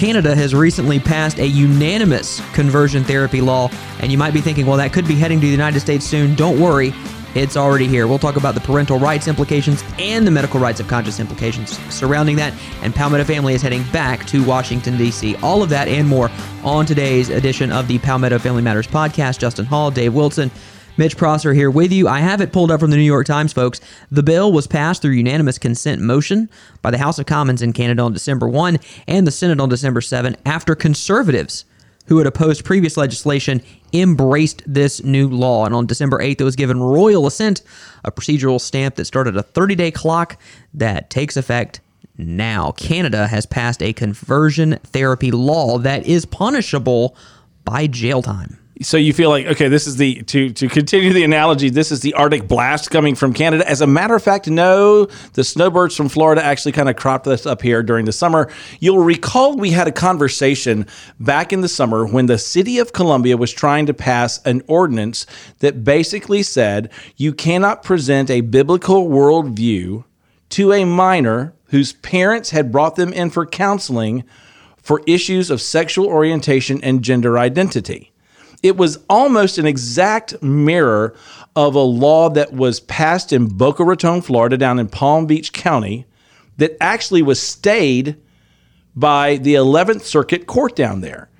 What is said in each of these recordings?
Canada has recently passed a unanimous conversion therapy law, and you might be thinking, well, that could be heading to the United States soon. Don't worry, it's already here. We'll talk about the parental rights implications and the medical rights of conscience implications surrounding that. And Palmetto Family is heading back to Washington, D.C. All of that and more on today's edition of the Palmetto Family Matters podcast. Justin Hall, Dave Wilson. Mitch Prosser here with you. I have it pulled up from the New York Times, folks. The bill was passed through unanimous consent motion by the House of Commons in Canada on December 1 and the Senate on December 7 after conservatives who had opposed previous legislation embraced this new law. And on December 8th, it was given royal assent, a procedural stamp that started a 30 day clock that takes effect now. Canada has passed a conversion therapy law that is punishable by jail time so you feel like okay this is the to to continue the analogy this is the arctic blast coming from canada. As a matter of fact no the snowbirds from florida actually kind of cropped us up here during the summer. You'll recall we had a conversation back in the summer when the city of columbia was trying to pass an ordinance that basically said you cannot present a biblical worldview to a minor whose parents had brought them in for counseling for issues of sexual orientation and gender identity it was almost an exact mirror of a law that was passed in Boca Raton, Florida, down in Palm Beach County, that actually was stayed by the 11th Circuit Court down there.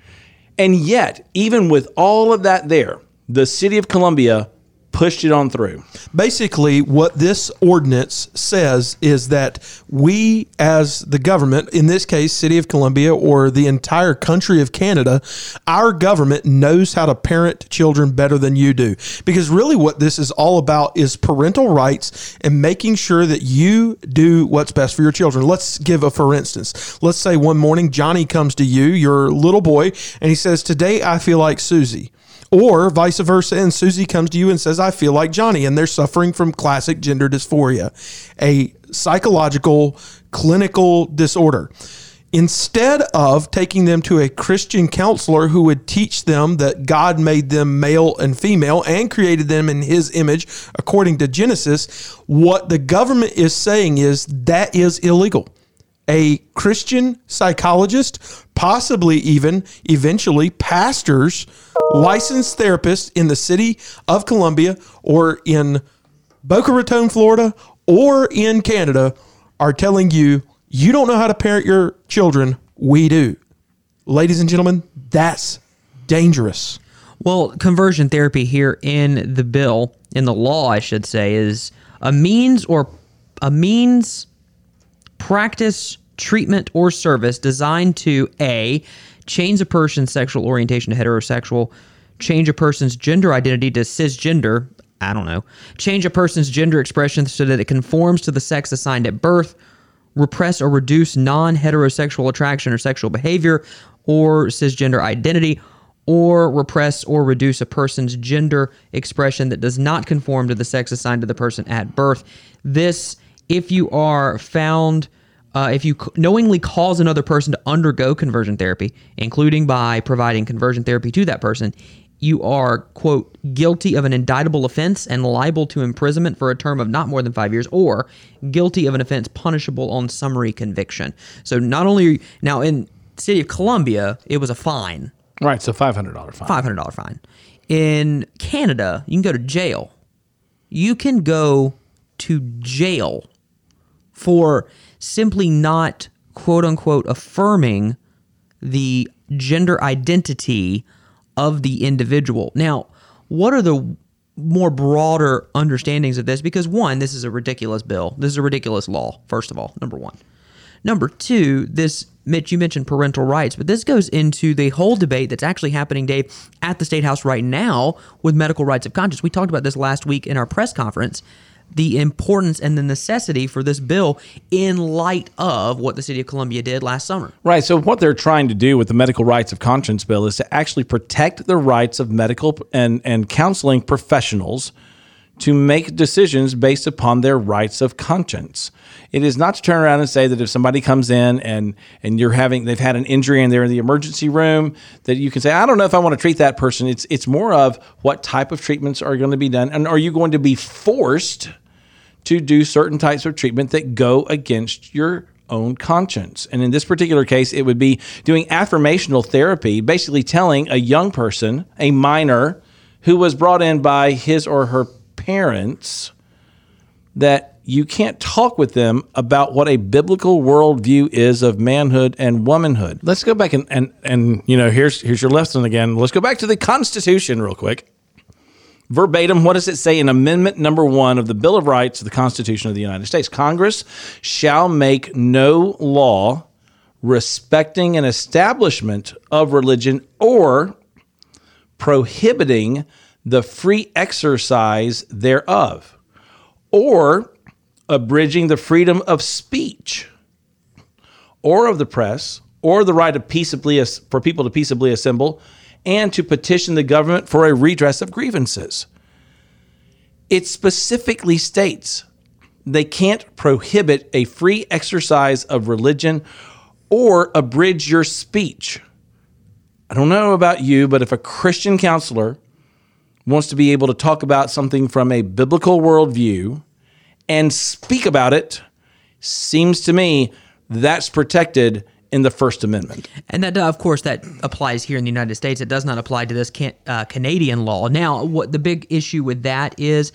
And yet, even with all of that there, the city of Columbia pushed it on through. Basically, what this ordinance says is that we, as the government, in this case, City of Columbia or the entire country of Canada, our government knows how to parent children better than you do. Because really, what this is all about is parental rights and making sure that you do what's best for your children. Let's give a for instance. Let's say one morning Johnny comes to you, your little boy, and he says, Today I feel like Susie or vice versa. And Susie comes to you and says, I feel like Johnny, and they're suffering from classic gender dysphoria, a psychological, clinical disorder. Instead of taking them to a Christian counselor who would teach them that God made them male and female and created them in his image according to Genesis, what the government is saying is that is illegal a Christian psychologist, possibly even eventually pastors, licensed therapists in the city of Columbia or in Boca Raton, Florida, or in Canada are telling you you don't know how to parent your children. We do. Ladies and gentlemen, that's dangerous. Well, conversion therapy here in the bill, in the law, I should say, is a means or a means practice, treatment, or service designed to A, change a person's sexual orientation to heterosexual, change a person's gender identity to cisgender, I don't know, change a person's gender expression so that it conforms to the sex assigned at birth, repress or reduce non heterosexual attraction or sexual behavior or cisgender identity, or repress or reduce a person's gender expression that does not conform to the sex assigned to the person at birth. This if you are found, uh, if you knowingly cause another person to undergo conversion therapy, including by providing conversion therapy to that person, you are, quote, guilty of an indictable offense and liable to imprisonment for a term of not more than five years, or guilty of an offense punishable on summary conviction. So not only you, now in city of Columbia, it was a fine. Right, so five hundred dollar fine. Five hundred dollar fine. In Canada, you can go to jail. You can go to jail for simply not quote unquote affirming the gender identity of the individual. Now, what are the more broader understandings of this? Because one, this is a ridiculous bill. This is a ridiculous law, first of all, number one. Number two, this Mitch, you mentioned parental rights, but this goes into the whole debate that's actually happening, Dave, at the State House right now with medical rights of conscience. We talked about this last week in our press conference the importance and the necessity for this bill in light of what the city of Columbia did last summer. Right. So, what they're trying to do with the medical rights of conscience bill is to actually protect the rights of medical and, and counseling professionals to make decisions based upon their rights of conscience. It is not to turn around and say that if somebody comes in and and you're having they've had an injury and they're in the emergency room that you can say I don't know if I want to treat that person. It's it's more of what type of treatments are going to be done and are you going to be forced to do certain types of treatment that go against your own conscience. And in this particular case, it would be doing affirmational therapy, basically telling a young person, a minor, who was brought in by his or her parents, that you can't talk with them about what a biblical worldview is of manhood and womanhood. Let's go back and, and, and you know, here's, here's your lesson again. Let's go back to the Constitution real quick. Verbatim, what does it say in Amendment number one of the Bill of Rights of the Constitution of the United States? Congress shall make no law respecting an establishment of religion or prohibiting the free exercise thereof, or abridging the freedom of speech, or of the press, or the right of peaceably for people to peaceably assemble and to petition the government for a redress of grievances. It specifically states they can't prohibit a free exercise of religion or abridge your speech. I don't know about you, but if a Christian counselor wants to be able to talk about something from a biblical worldview and speak about it, seems to me that's protected in the First Amendment. And that, uh, of course, that applies here in the United States. It does not apply to this can, uh, Canadian law. Now, what the big issue with that is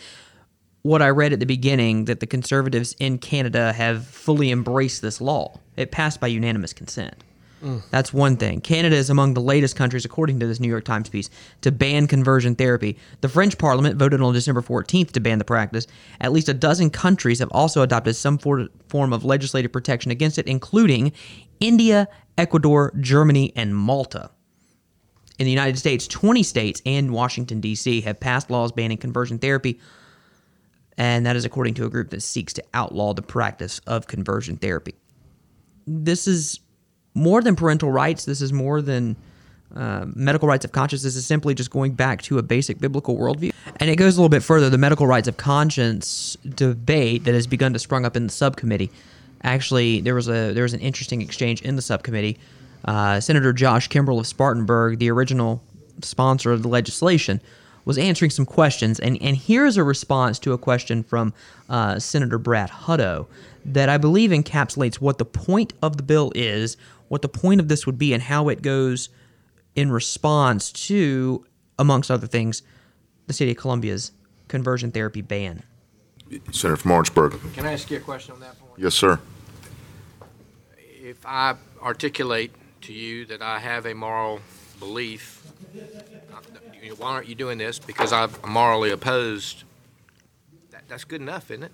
what I read at the beginning that the conservatives in Canada have fully embraced this law. It passed by unanimous consent. Mm. That's one thing. Canada is among the latest countries, according to this New York Times piece, to ban conversion therapy. The French Parliament voted on December 14th to ban the practice. At least a dozen countries have also adopted some for- form of legislative protection against it, including India, Ecuador, Germany, and Malta. In the United States, 20 states and Washington, D.C. have passed laws banning conversion therapy, and that is according to a group that seeks to outlaw the practice of conversion therapy. This is more than parental rights, this is more than uh, medical rights of conscience. This is simply just going back to a basic biblical worldview. And it goes a little bit further. The medical rights of conscience debate that has begun to sprung up in the subcommittee actually there was a there was an interesting exchange in the subcommittee. Uh, Senator Josh Kimbrell of Spartanburg, the original sponsor of the legislation, was answering some questions, and and here's a response to a question from uh, Senator Brad Hutto that I believe encapsulates what the point of the bill is, what the point of this would be, and how it goes in response to, amongst other things, the city of Columbia's conversion therapy ban. Senator from Orangeburg. Can I ask you a question on that point? Yes, sir. If I articulate to you that I have a moral belief, uh, why aren't you doing this? Because I'm morally opposed. That, that's good enough, isn't it?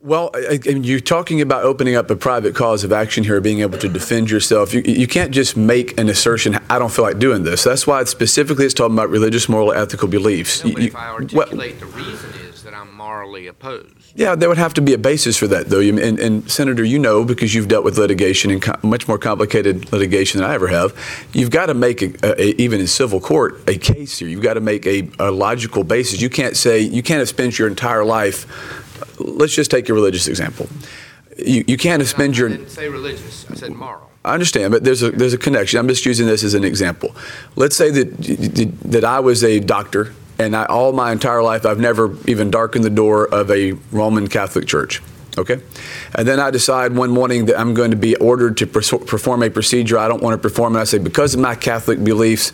Well, I, I mean, you're talking about opening up a private cause of action here, being able to defend yourself. You, you can't just make an assertion, I don't feel like doing this. That's why it's specifically it's talking about religious, moral, ethical beliefs. No, You- if I well- the reason is that I'm morally opposed. Yeah, there would have to be a basis for that, though. And, and Senator, you know, because you've dealt with litigation and co- much more complicated litigation than I ever have, you've got to make, a, a, even in civil court, a case here. You've got to make a, a logical basis. You can't say, you can't have spent your entire life. Let's just take a religious example. You, you can't have spent I your. didn't say religious. I said moral. I understand, but there's a there's a connection. I'm just using this as an example. Let's say that that I was a doctor, and I, all my entire life I've never even darkened the door of a Roman Catholic church. Okay, and then I decide one morning that I'm going to be ordered to perform a procedure I don't want to perform, and I say because of my Catholic beliefs.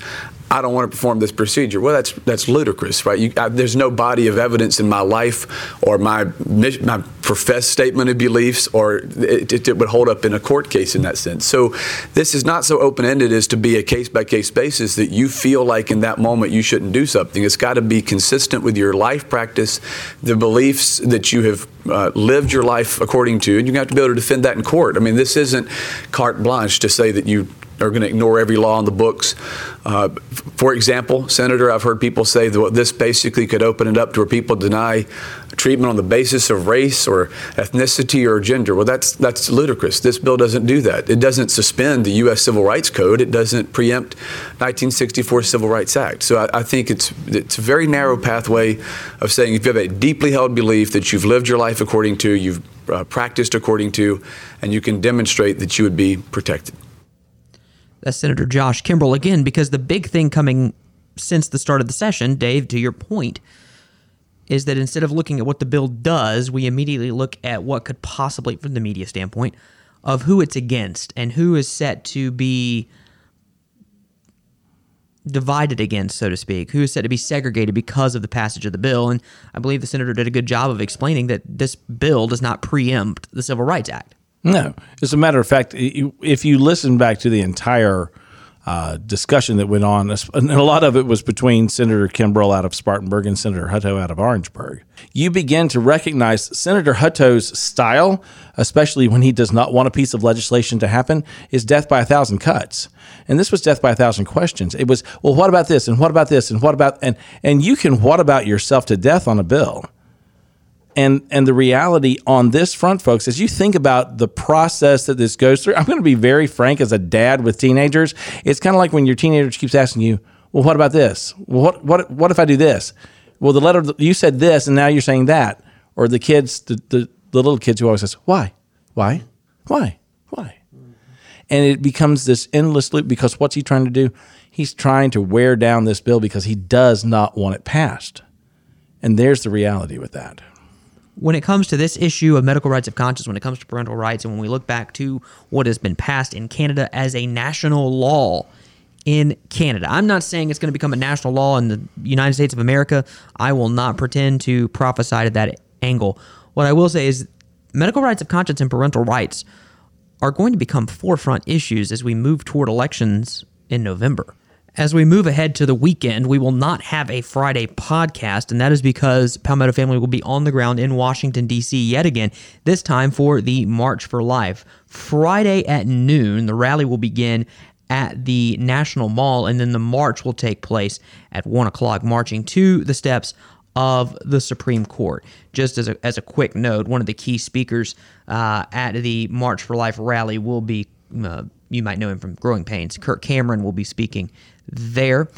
I don't want to perform this procedure. Well, that's that's ludicrous, right? You, I, there's no body of evidence in my life or my my professed statement of beliefs, or it, it, it would hold up in a court case in that sense. So, this is not so open ended as to be a case by case basis that you feel like in that moment you shouldn't do something. It's got to be consistent with your life practice, the beliefs that you have uh, lived your life according to, and you have to be able to defend that in court. I mean, this isn't carte blanche to say that you are going to ignore every law in the books. Uh, for example, Senator, I've heard people say that this basically could open it up to where people deny treatment on the basis of race or ethnicity or gender. Well, that's that's ludicrous. This bill doesn't do that. It doesn't suspend the U.S. Civil Rights Code. It doesn't preempt 1964 Civil Rights Act. So I, I think it's it's a very narrow pathway of saying if you have a deeply held belief that you've lived your life according to, you've uh, practiced according to, and you can demonstrate that you would be protected. That's Senator Josh Kimbrell again, because the big thing coming since the start of the session, Dave, to your point, is that instead of looking at what the bill does, we immediately look at what could possibly, from the media standpoint, of who it's against and who is set to be divided against, so to speak, who is set to be segregated because of the passage of the bill. And I believe the senator did a good job of explaining that this bill does not preempt the Civil Rights Act. No, as a matter of fact, if you listen back to the entire uh, discussion that went on, and a lot of it was between Senator Kimbrell out of Spartanburg and Senator Hutto out of Orangeburg, you begin to recognize Senator Hutto's style, especially when he does not want a piece of legislation to happen, is death by a thousand cuts. And this was death by a thousand questions. It was, well, what about this? And what about this? And what about, and, and you can what about yourself to death on a bill and and the reality on this front folks as you think about the process that this goes through i'm going to be very frank as a dad with teenagers. It's kind of like when your teenager keeps asking you well what about this? Well, what what what if i do this? Well the letter you said this and now you're saying that. Or the kids the, the, the little kids who always says why? Why? Why? Why? And it becomes this endless loop because what's he trying to do? He's trying to wear down this bill because he does not want it passed. And there's the reality with that when it comes to this issue of medical rights of conscience, when it comes to parental rights, and when we look back to what has been passed in Canada as a national law in Canada, I'm not saying it's going to become a national law in the United States of America. I will not pretend to prophesy to that angle. What I will say is medical rights of conscience and parental rights are going to become forefront issues as we move toward elections in November. As we move ahead to the weekend, we will not have a Friday podcast, and that is because Palmetto Family will be on the ground in Washington, D.C. yet again, this time for the March for Life. Friday at noon, the rally will begin at the National Mall, and then the march will take place at 1 o'clock, marching to the steps of the Supreme Court. Just as a, as a quick note, one of the key speakers uh, at the March for Life rally will be. Uh, you might know him from Growing Pains. Kirk Cameron will be speaking there.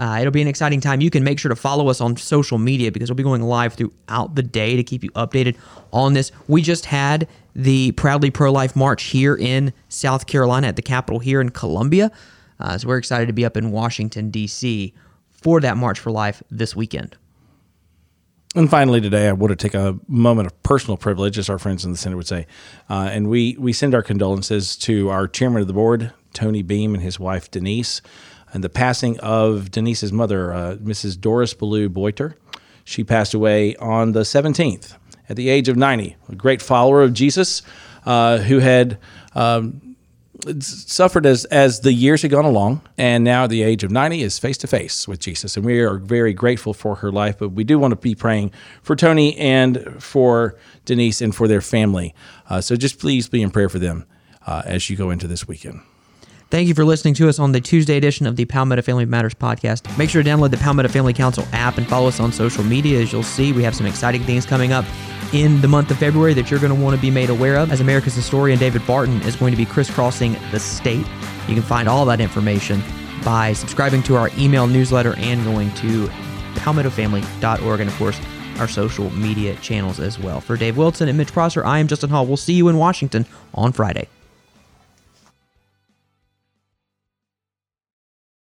Uh, it'll be an exciting time. You can make sure to follow us on social media because we'll be going live throughout the day to keep you updated on this. We just had the Proudly Pro Life March here in South Carolina at the Capitol here in Columbia. Uh, so we're excited to be up in Washington, D.C. for that March for Life this weekend. And finally, today, I want to take a moment of personal privilege, as our friends in the Senate would say. Uh, and we, we send our condolences to our chairman of the board, Tony Beam, and his wife, Denise and the passing of Denise's mother, uh, Mrs. Doris Ballou Boiter. She passed away on the 17th at the age of 90. A great follower of Jesus uh, who had um, suffered as, as the years had gone along, and now at the age of 90 is face to face with Jesus. And we are very grateful for her life, but we do want to be praying for Tony and for Denise and for their family. Uh, so just please be in prayer for them uh, as you go into this weekend. Thank you for listening to us on the Tuesday edition of the Palmetto Family Matters podcast. Make sure to download the Palmetto Family Council app and follow us on social media. As you'll see, we have some exciting things coming up in the month of February that you're going to want to be made aware of. As America's historian David Barton is going to be crisscrossing the state. You can find all that information by subscribing to our email newsletter and going to palmettofamily.org and, of course, our social media channels as well. For Dave Wilson and Mitch Prosser, I am Justin Hall. We'll see you in Washington on Friday.